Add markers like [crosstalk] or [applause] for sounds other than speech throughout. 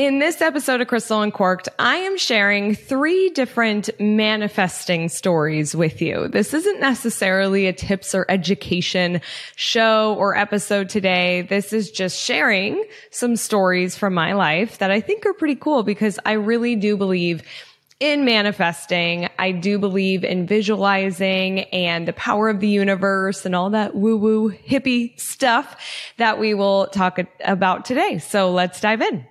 In this episode of Crystal Uncorked, I am sharing three different manifesting stories with you. This isn't necessarily a tips or education show or episode today. This is just sharing some stories from my life that I think are pretty cool because I really do believe in manifesting. I do believe in visualizing and the power of the universe and all that woo woo hippie stuff that we will talk about today. So let's dive in.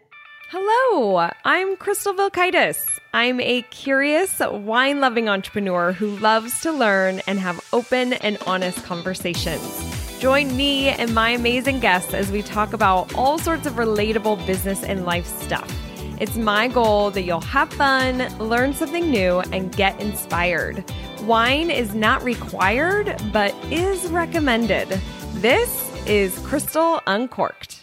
Hello, I'm Crystal Vilkaitis. I'm a curious, wine loving entrepreneur who loves to learn and have open and honest conversations. Join me and my amazing guests as we talk about all sorts of relatable business and life stuff. It's my goal that you'll have fun, learn something new, and get inspired. Wine is not required, but is recommended. This is Crystal Uncorked.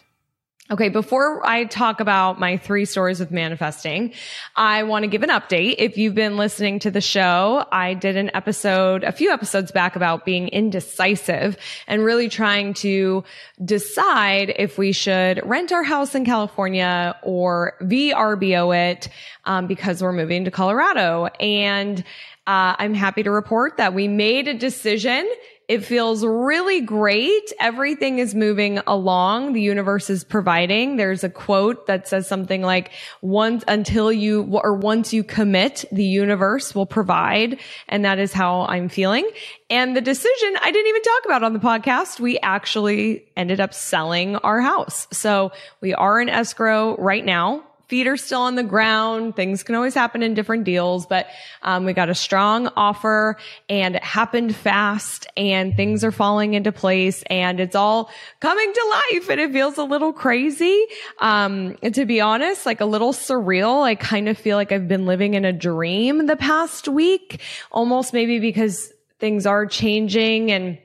Okay, before I talk about my three stories of manifesting, I want to give an update. If you've been listening to the show, I did an episode, a few episodes back about being indecisive and really trying to decide if we should rent our house in California or VRBO it um, because we're moving to Colorado. And uh, I'm happy to report that we made a decision it feels really great. Everything is moving along. The universe is providing. There's a quote that says something like, once until you, or once you commit, the universe will provide. And that is how I'm feeling. And the decision I didn't even talk about on the podcast. We actually ended up selling our house. So we are in escrow right now feet are still on the ground. Things can always happen in different deals, but um, we got a strong offer and it happened fast and things are falling into place and it's all coming to life and it feels a little crazy. Um, to be honest, like a little surreal. I kind of feel like I've been living in a dream the past week, almost maybe because things are changing and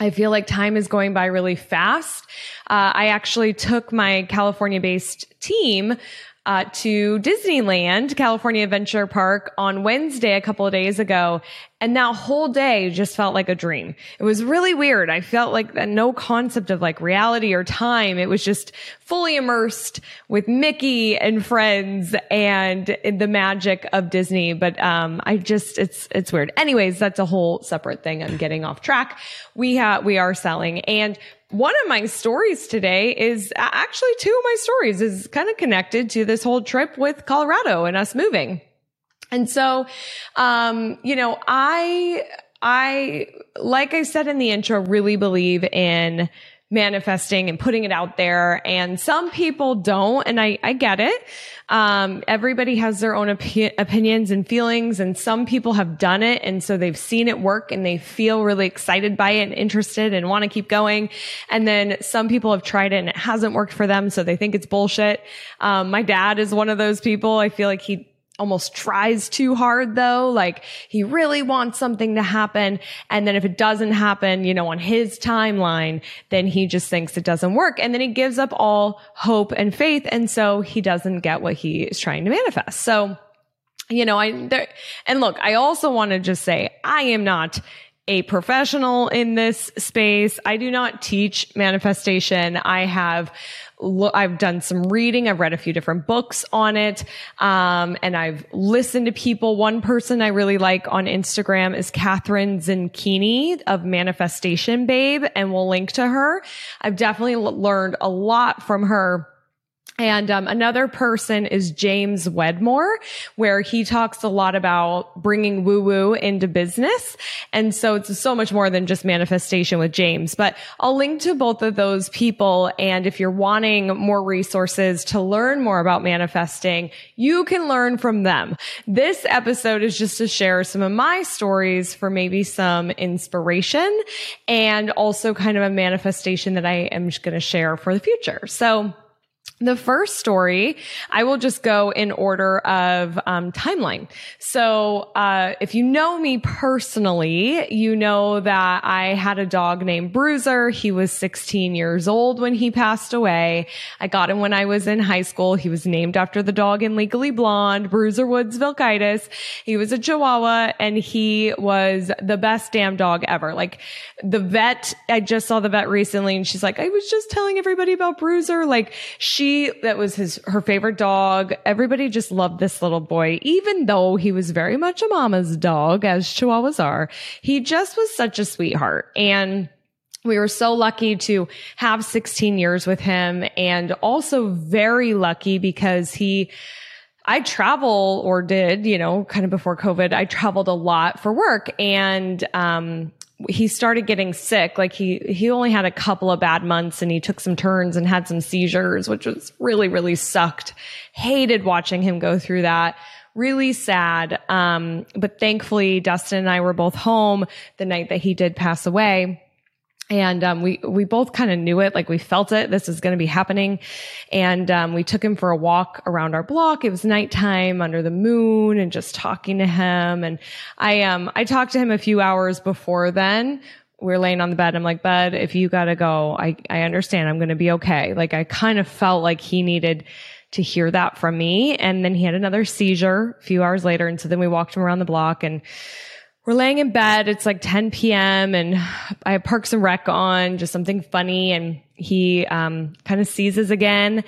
I feel like time is going by really fast. Uh, I actually took my California based team uh, to Disneyland, California Adventure Park on Wednesday a couple of days ago. And that whole day just felt like a dream. It was really weird. I felt like no concept of like reality or time. It was just fully immersed with Mickey and friends and the magic of Disney. But, um, I just, it's, it's weird. Anyways, that's a whole separate thing. I'm getting off track. We have, we are selling and one of my stories today is actually two of my stories is kind of connected to this whole trip with Colorado and us moving. And so, um, you know, I, I, like I said in the intro, really believe in manifesting and putting it out there. And some people don't. And I, I get it. Um, everybody has their own opi- opinions and feelings. And some people have done it. And so they've seen it work and they feel really excited by it and interested and want to keep going. And then some people have tried it and it hasn't worked for them. So they think it's bullshit. Um, my dad is one of those people. I feel like he almost tries too hard though. Like he really wants something to happen. And then if it doesn't happen, you know, on his timeline, then he just thinks it doesn't work. And then he gives up all hope and faith. And so he doesn't get what he is trying to manifest. So, you know, I, there, and look, I also want to just say I am not a professional in this space. I do not teach manifestation. I have I've done some reading. I've read a few different books on it. Um, and I've listened to people. One person I really like on Instagram is Kathrin Zenkina of Manifestation Babe, and we'll link to her. I've definitely learned a lot from her and um, another person is James Wedmore, where he talks a lot about bringing woo woo into business. And so it's so much more than just manifestation with James. But I'll link to both of those people. And if you're wanting more resources to learn more about manifesting, you can learn from them. This episode is just to share some of my stories for maybe some inspiration and also kind of a manifestation that I am just going to share for the future. So the first story, I will just go in order of um, timeline. So, uh, if you know me personally, you know that I had a dog named Bruiser. He was 16 years old when he passed away. I got him when I was in high school. He was named after the dog in Legally Blonde, Bruiser Woods Vilkaitis. He was a Chihuahua, and he was the best damn dog ever. Like the vet, I just saw the vet recently, and she's like, I was just telling everybody about Bruiser. Like she That was his, her favorite dog. Everybody just loved this little boy, even though he was very much a mama's dog, as Chihuahuas are. He just was such a sweetheart. And we were so lucky to have 16 years with him and also very lucky because he, I travel or did, you know, kind of before COVID, I traveled a lot for work and, um, he started getting sick. Like he, he only had a couple of bad months and he took some turns and had some seizures, which was really, really sucked. Hated watching him go through that. Really sad. Um, but thankfully Dustin and I were both home the night that he did pass away and um, we we both kind of knew it like we felt it this is going to be happening. And um, we took him for a walk around our block. It was nighttime under the moon and just talking to him. And i um i talked to him a few hours before then. We are laying on the bed. I'm like bud if you gotta go i i understand. I'm going to be okay. Like i kind of felt like he needed to hear that from me. And then he had another seizure a few hours later. And so then we walked him around the block and we're laying in bed. It's like 10 p.m. and I have Parks and Rec on, just something funny. And he, um, kind of seizes again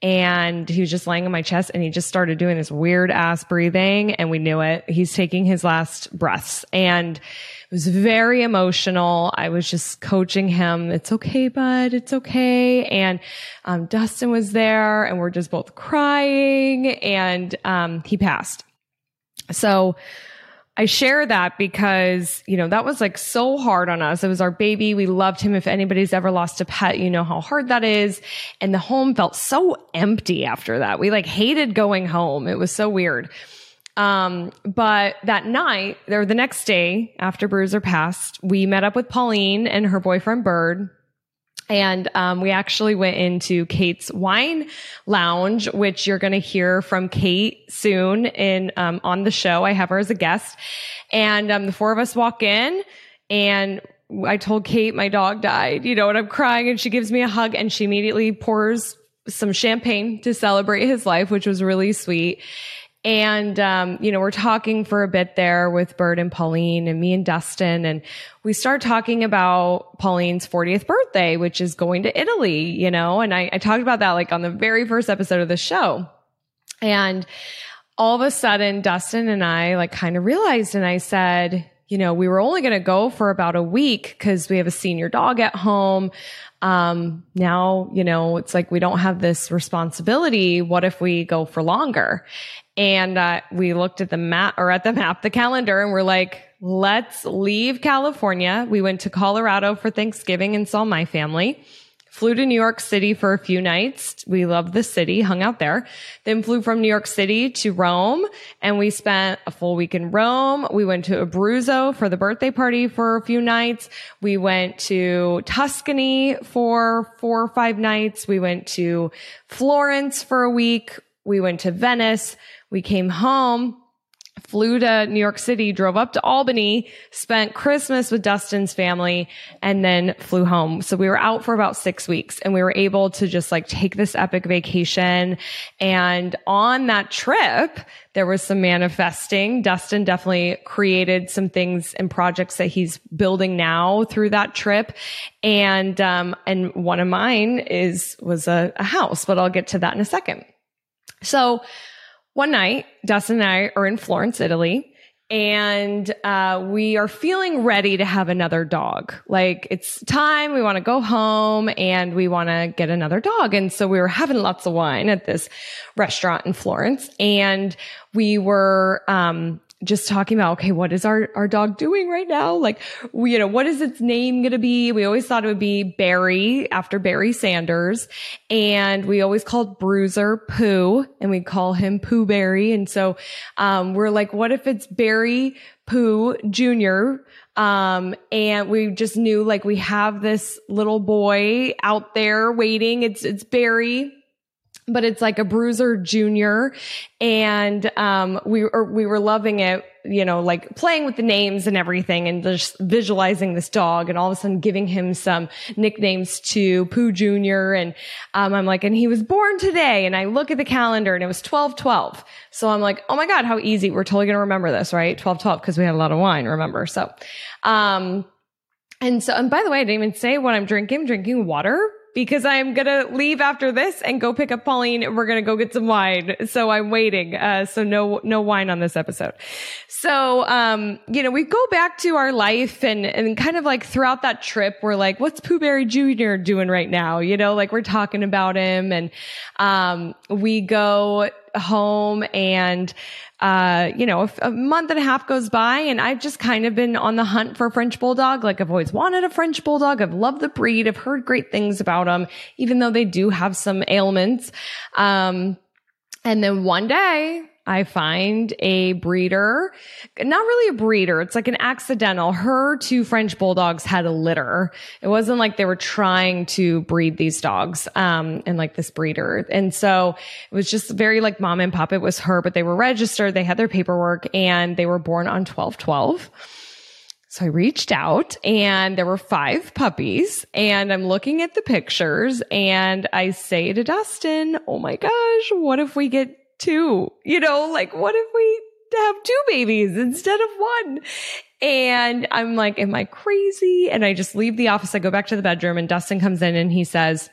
and he was just laying on my chest and he just started doing this weird ass breathing and we knew it. He's taking his last breaths and it was very emotional. I was just coaching him. It's okay, bud. It's okay. And, um, Dustin was there and we're just both crying and, um, he passed. So, I share that because, you know, that was like so hard on us. It was our baby. We loved him. If anybody's ever lost a pet, you know how hard that is. And the home felt so empty after that. We like hated going home. It was so weird. Um, but that night, or the next day after Bruiser passed, we met up with Pauline and her boyfriend Bird and um, we actually went into Kate's wine lounge, which you're going to hear from Kate soon in um, on the show. I have her as a guest, and um, the four of us walk in, and I told Kate my dog died, you know, and I'm crying, and she gives me a hug, and she immediately pours some champagne to celebrate his life, which was really sweet. And, um, you know, we're talking for a bit there with Bird and Pauline and me and Dustin. And we start talking about Pauline's 40th birthday, which is going to Italy, you know, and I, I talked about that like on the very first episode of the show. And all of a sudden, Dustin and I like kind of realized, and I said, you know, we were only going to go for about a week because we have a senior dog at home. Um, now, you know, it's like we don't have this responsibility. What if we go for longer? And uh, we looked at the map or at the map, the calendar, and we're like, let's leave California. We went to Colorado for Thanksgiving and saw my family. Flew to New York City for a few nights. We loved the city, hung out there. Then flew from New York City to Rome and we spent a full week in Rome. We went to Abruzzo for the birthday party for a few nights. We went to Tuscany for four or five nights. We went to Florence for a week. We went to Venice. We came home, flew to New York City, drove up to Albany, spent Christmas with Dustin's family, and then flew home. So we were out for about six weeks and we were able to just like take this epic vacation. And on that trip, there was some manifesting. Dustin definitely created some things and projects that he's building now through that trip. And, um, and one of mine is, was a, a house, but I'll get to that in a second. So one night, Dustin and I are in Florence, Italy, and uh, we are feeling ready to have another dog. Like it's time, we want to go home and we want to get another dog. And so we were having lots of wine at this restaurant in Florence, and we were um, just talking about, okay, what is our, our dog doing right now? Like, we, you know, what is its name going to be? We always thought it would be Barry after Barry Sanders. And we always called Bruiser Pooh and we call him Pooh Barry. And so, um, we're like, what if it's Barry Pooh Jr.? Um, and we just knew like we have this little boy out there waiting. It's, it's Barry but it's like a bruiser junior. And um, we were we were loving it you know like playing with the names and everything and just visualizing this dog and all of a sudden giving him some nicknames to pooh junior. And um, i'm like and he was born today. And i look at the calendar and it was 12 12 so i'm like oh my god how easy. We're totally going to remember this right? 12 12 because we had a lot of wine remember? So um and so and by the way i didn't even say what i'm drinking. I'm drinking water because I'm going to leave after this and go pick up Pauline and we're going to go get some wine. So I'm waiting. Uh, so no, no wine on this episode. So, um, you know, we go back to our life and, and kind of like throughout that trip, we're like, what's Pooh Barry Jr. doing right now? You know, like we're talking about him and, um, we go home and uh, you know, a, a, month and a half goes by and I've just kind of been on the hunt for a French bulldog. Like I've always wanted a French bulldog. I've loved the breed. I've heard great things about them, even though they do have some ailments. Um, and then one day I find a breeder, not really a breeder. It's like an accidental. Her two French bulldogs had a litter. It wasn't like they were trying to breed these dogs, um, and like this breeder. And so it was just very like mom and pop. It was her, but they were registered. They had their paperwork and they were born on 1212. So I reached out and there were five puppies and I'm looking at the pictures and I say to Dustin, Oh my gosh, what if we get two? You know, like what if we have two babies instead of one? And I'm like, am I crazy? And I just leave the office. I go back to the bedroom and Dustin comes in and he says,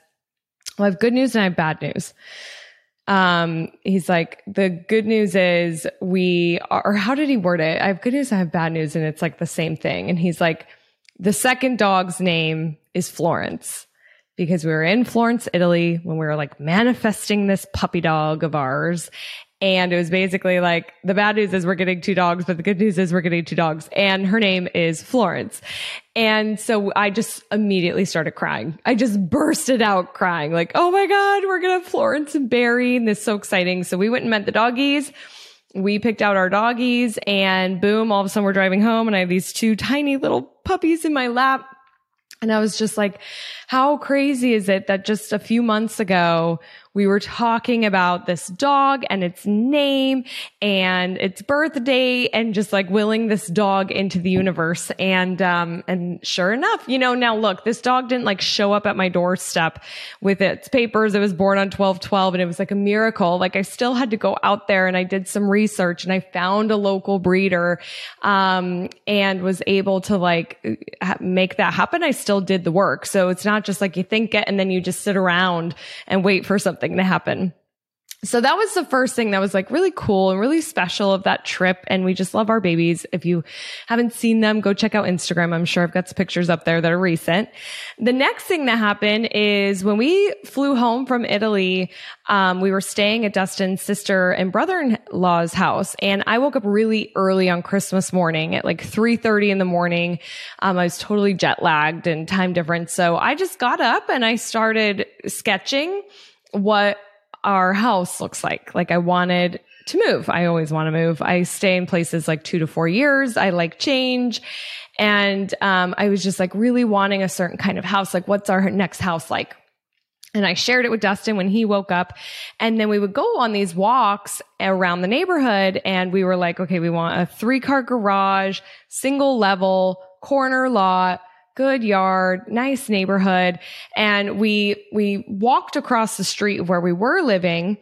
well, I have good news and I have bad news. Um, he's like, the good news is we are, or how did he word it? I have good news. I have bad news. And it's like the same thing. And he's like, the second dog's name is Florence because we were in Florence, Italy when we were like manifesting this puppy dog of ours. And it was basically like the bad news is we're getting two dogs, but the good news is we're getting two dogs. And her name is Florence. And so I just immediately started crying. I just bursted out crying like, Oh my God, we're going to have Florence and Barry. And this is so exciting. So we went and met the doggies. We picked out our doggies and boom, all of a sudden we're driving home and I have these two tiny little puppies in my lap. And I was just like, how crazy is it that just a few months ago we were talking about this dog and its name and its birthday and just like willing this dog into the universe. And, um, and sure enough, you know, now look, this dog didn't like show up at my doorstep with its papers. It was born on 1212 and it was like a miracle. Like I still had to go out there and I did some research and I found a local breeder, um, and was able to like make that happen. I still did the work. So it's not just like you think it and then you just sit around and wait for something something to happen. So that was the first thing that was like really cool and really special of that trip. And we just love our babies. If you haven't seen them, go check out Instagram. I'm sure I've got some pictures up there that are recent. The next thing that happened is when we flew home from Italy, um, we were staying at Dustin's sister and brother-in-law's house. And I woke up really early on Christmas morning at like 3.30 in the morning. Um, I was totally jet lagged and time difference. So I just got up and I started sketching what our house looks like. Like I wanted to move. I always want to move. I stay in places like two to four years. I like change. And, um, I was just like really wanting a certain kind of house. Like what's our next house like? And I shared it with Dustin when he woke up. And then we would go on these walks around the neighborhood and we were like, okay, we want a three car garage, single level, corner lot, good yard, nice neighborhood. And we, we walked across the street where we were living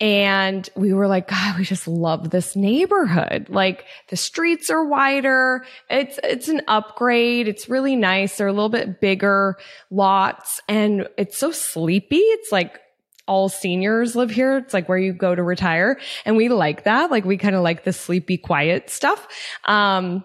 and we were like, God, we just love this neighborhood. Like the streets are wider. It's, it's an upgrade. It's really nice. They're a little bit bigger lots and it's so sleepy. It's like all seniors live here. It's like where you go to retire. And we like that. Like we kind of like the sleepy, quiet stuff. Um,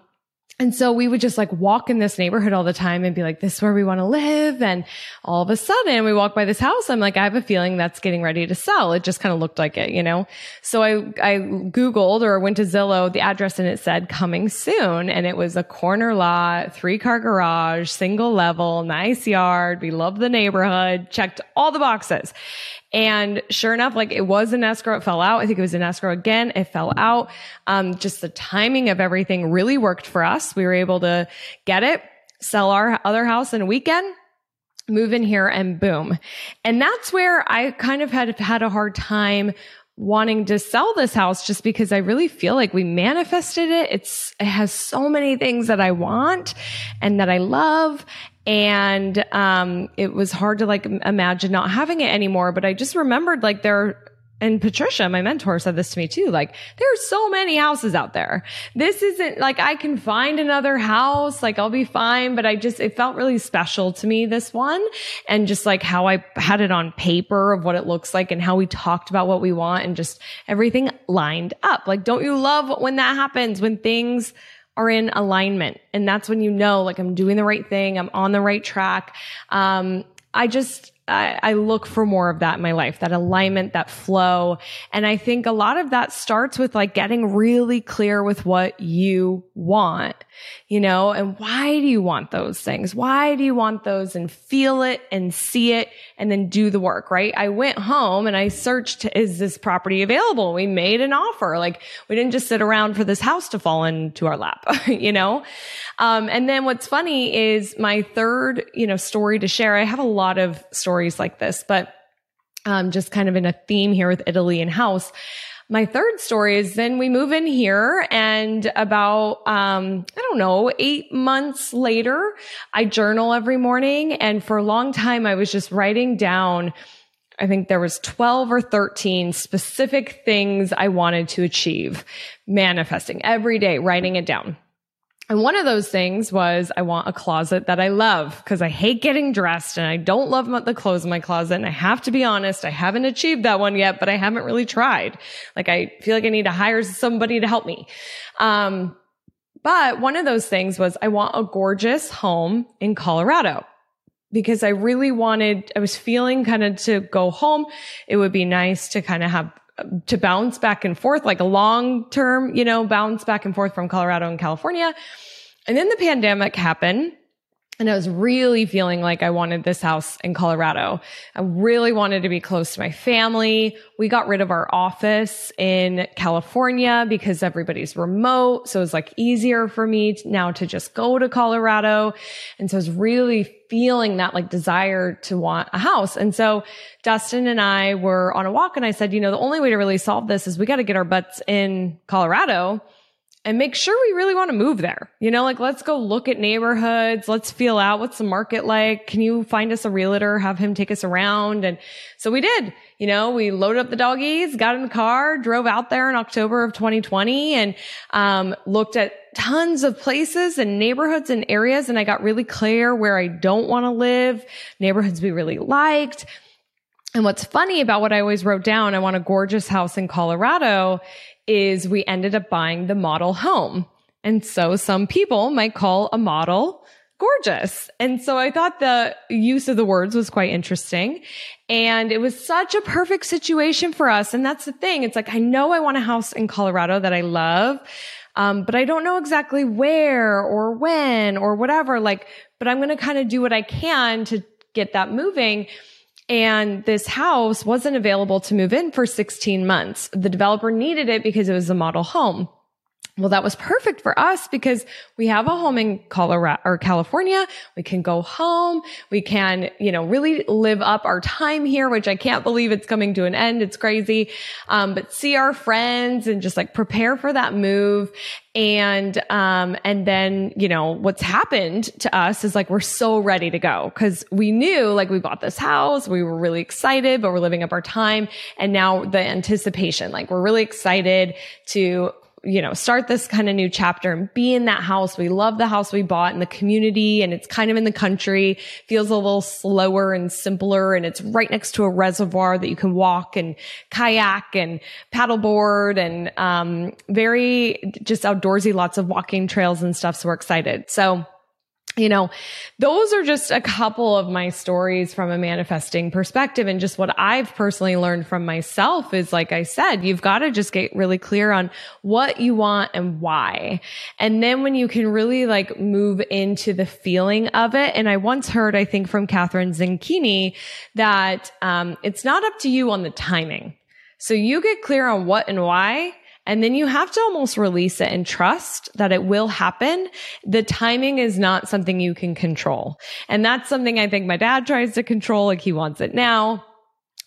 and so we would just like walk in this neighborhood all the time and be like, this is where we want to live. And all of a sudden we walk by this house. I'm like, I have a feeling that's getting ready to sell. It just kind of looked like it, you know? So I, I Googled or went to Zillow, the address and it said coming soon. And it was a corner lot, three car garage, single level, nice yard. We love the neighborhood, checked all the boxes. And sure enough, like it was an escrow. It fell out. I think it was an escrow again. It fell out. Um, just the timing of everything really worked for us. We were able to get it, sell our other house in a weekend, move in here and boom. And that's where I kind of had had a hard time wanting to sell this house just because I really feel like we manifested it. It's, it has so many things that I want and that I love and um, it was hard to like imagine not having it anymore. But I just remembered like there and Patricia, my mentor, said this to me too. Like, there are so many houses out there. This isn't like I can find another house. Like, I'll be fine. But I just, it felt really special to me, this one. And just like how I had it on paper of what it looks like and how we talked about what we want and just everything lined up. Like, don't you love when that happens? When things are in alignment. And that's when you know, like, I'm doing the right thing. I'm on the right track. Um, I just, I, I, look for more of that in my life, that alignment, that flow. And I think a lot of that starts with like getting really clear with what you want, you know, and why do you want those things? Why do you want those and feel it and see it and then do the work, right? I went home and I searched, is this property available? We made an offer. Like we didn't just sit around for this house to fall into our lap, [laughs] you know? Um, and then what's funny is my third, you know, story to share. I have a lot of stories like this, but um, just kind of in a theme here with Italy and house. My third story is then we move in here and about, um, I don't know, eight months later, I journal every morning. And for a long time, I was just writing down I think there was 12 or 13 specific things I wanted to achieve, manifesting every day, writing it down. And one of those things was I want a closet that I love because I hate getting dressed and I don't love the clothes in my closet. And I have to be honest, I haven't achieved that one yet, but I haven't really tried. Like I feel like I need to hire somebody to help me. Um, but one of those things was I want a gorgeous home in Colorado because I really wanted, I was feeling kind of to go home. It would be nice to kind of have to bounce back and forth, like a long term, you know, bounce back and forth from Colorado and California. And then the pandemic happened. And I was really feeling like I wanted this house in Colorado. I really wanted to be close to my family. We got rid of our office in California because everybody's remote. So it was like easier for me now to just go to Colorado. And so I was really feeling that like desire to want a house. And so Dustin and I were on a walk and I said, you know, the only way to really solve this is we got to get our butts in Colorado and make sure we really want to move there. You know, like let's go look at neighborhoods. Let's feel out what's the market like. Can you find us a realtor, have him take us around? And so we did, you know, we loaded up the doggies, got in the car, drove out there in October of 2020 and, um, looked at tons of places and neighborhoods and areas. And I got really clear where I don't want to live, neighborhoods we really liked. And what's funny about what I always wrote down, I want a gorgeous house in Colorado is we ended up buying the model home. And so some people might call a model gorgeous. And so I thought the use of the words was quite interesting. And it was such a perfect situation for us. And that's the thing. It's like, I know I want a house in Colorado that I love. Um, but I don't know exactly where or when or whatever. Like, but I'm going to kind of do what I can to get that moving. And this house wasn't available to move in for 16 months. The developer needed it because it was a model home. Well, that was perfect for us because we have a home in Colorado or California. We can go home. We can, you know, really live up our time here, which I can't believe it's coming to an end. It's crazy. Um, but see our friends and just like prepare for that move. And, um, and then, you know, what's happened to us is like, we're so ready to go because we knew like we bought this house. We were really excited, but we're living up our time. And now the anticipation, like we're really excited to you know, start this kind of new chapter and be in that house. We love the house we bought in the community and it's kind of in the country, feels a little slower and simpler. And it's right next to a reservoir that you can walk and kayak and paddleboard and, um, very just outdoorsy, lots of walking trails and stuff. So we're excited. So, you know, those are just a couple of my stories from a manifesting perspective. And just what I've personally learned from myself is, like I said, you've got to just get really clear on what you want and why. And then when you can really like move into the feeling of it. And I once heard, I think from Kathrin Zenkina that, um, it's not up to you on the timing. So you get clear on what and why and then you have to almost release it and trust that it will happen. The timing is not something you can control. And that's something I think my dad tries to control. Like he wants it now.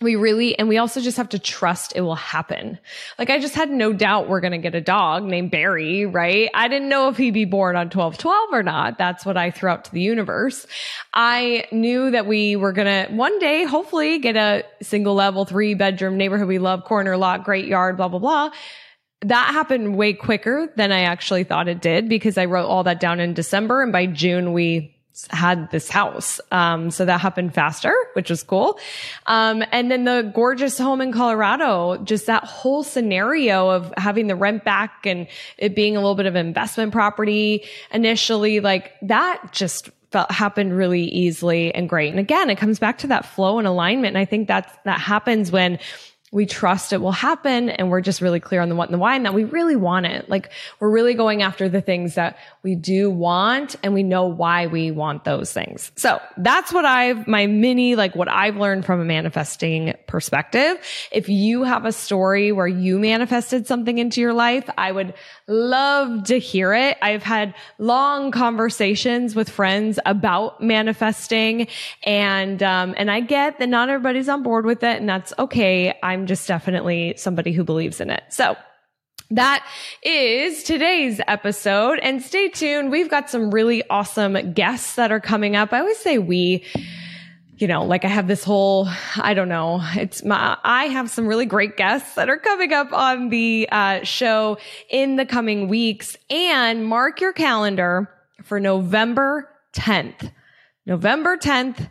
we really, and we also just have to trust it will happen. Like I just had no doubt we're going to get a dog named Barry, right? I didn't know if he'd be born on 1212 or not. That's what I threw out to the universe. I knew that we were going to one day, hopefully get a single level three bedroom neighborhood we love, corner lot, great yard, blah, blah, blah that happened way quicker than I actually thought it did because I wrote all that down in December. And by June, we had this house. Um, so that happened faster, which was cool. Um, and then the gorgeous home in Colorado, just that whole scenario of having the rent back and it being a little bit of investment property initially, like that just felt happened really easily and great. And again, it comes back to that flow and alignment. And I think that's, that happens when we trust it will happen and we're just really clear on the what and the why and that we really want it. Like we're really going after the things that we do want and we know why we want those things. So that's what I've, my mini, like what I've learned from a manifesting perspective. If you have a story where you manifested something into your life, I would love to hear it. I've had long conversations with friends about manifesting and, um, and I get that not everybody's on board with it and that's okay. I'm just definitely somebody who believes in it. So that is today's episode and stay tuned. We've got some really awesome guests that are coming up. I always say we, you know, like I have this whole, I don't know, it's my, I have some really great guests that are coming up on the uh, show in the coming weeks and mark your calendar for November 10th. November 10th.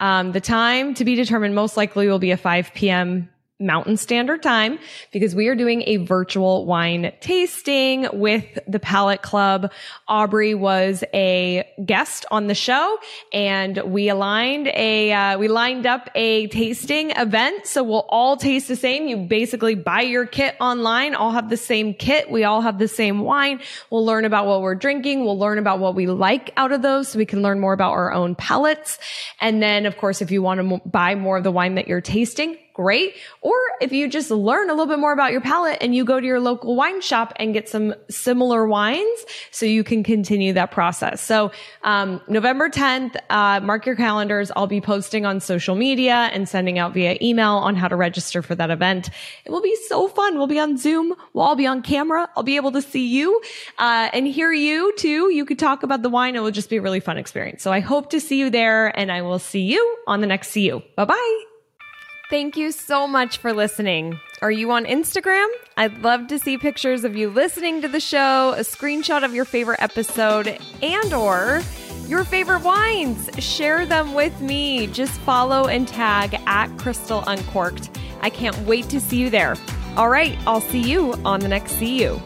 Um, the time to be determined most likely will be a 5 p.m. Mountain Standard Time because we are doing a virtual wine tasting with the Palate Club. Aubrey was a guest on the show and we aligned a, uh, we lined up a tasting event. So we'll all taste the same. You basically buy your kit online, all have the same kit. We all have the same wine. We'll learn about what we're drinking. We'll learn about what we like out of those so we can learn more about our own palates. And then, of course, if you want to buy more of the wine that you're tasting, great. Or if you just learn a little bit more about your palate and you go to your local wine shop and get some similar wines so you can continue that process. So, um, November 10th, uh, mark your calendars. I'll be posting on social media and sending out via email on how to register for that event. It will be so fun. We'll be on Zoom. We'll all be on camera. I'll be able to see you, uh, and hear you too. You could talk about the wine. It will just be a really fun experience. So I hope to see you there and I will see you on the next See You. Bye bye. Thank you so much for listening. Are you on Instagram? I'd love to see pictures of you listening to the show, a screenshot of your favorite episode, and or your favorite wines. Share them with me. Just follow and tag at Crystal Uncorked. I can't wait to see you there. All right, I'll see you on the next See You.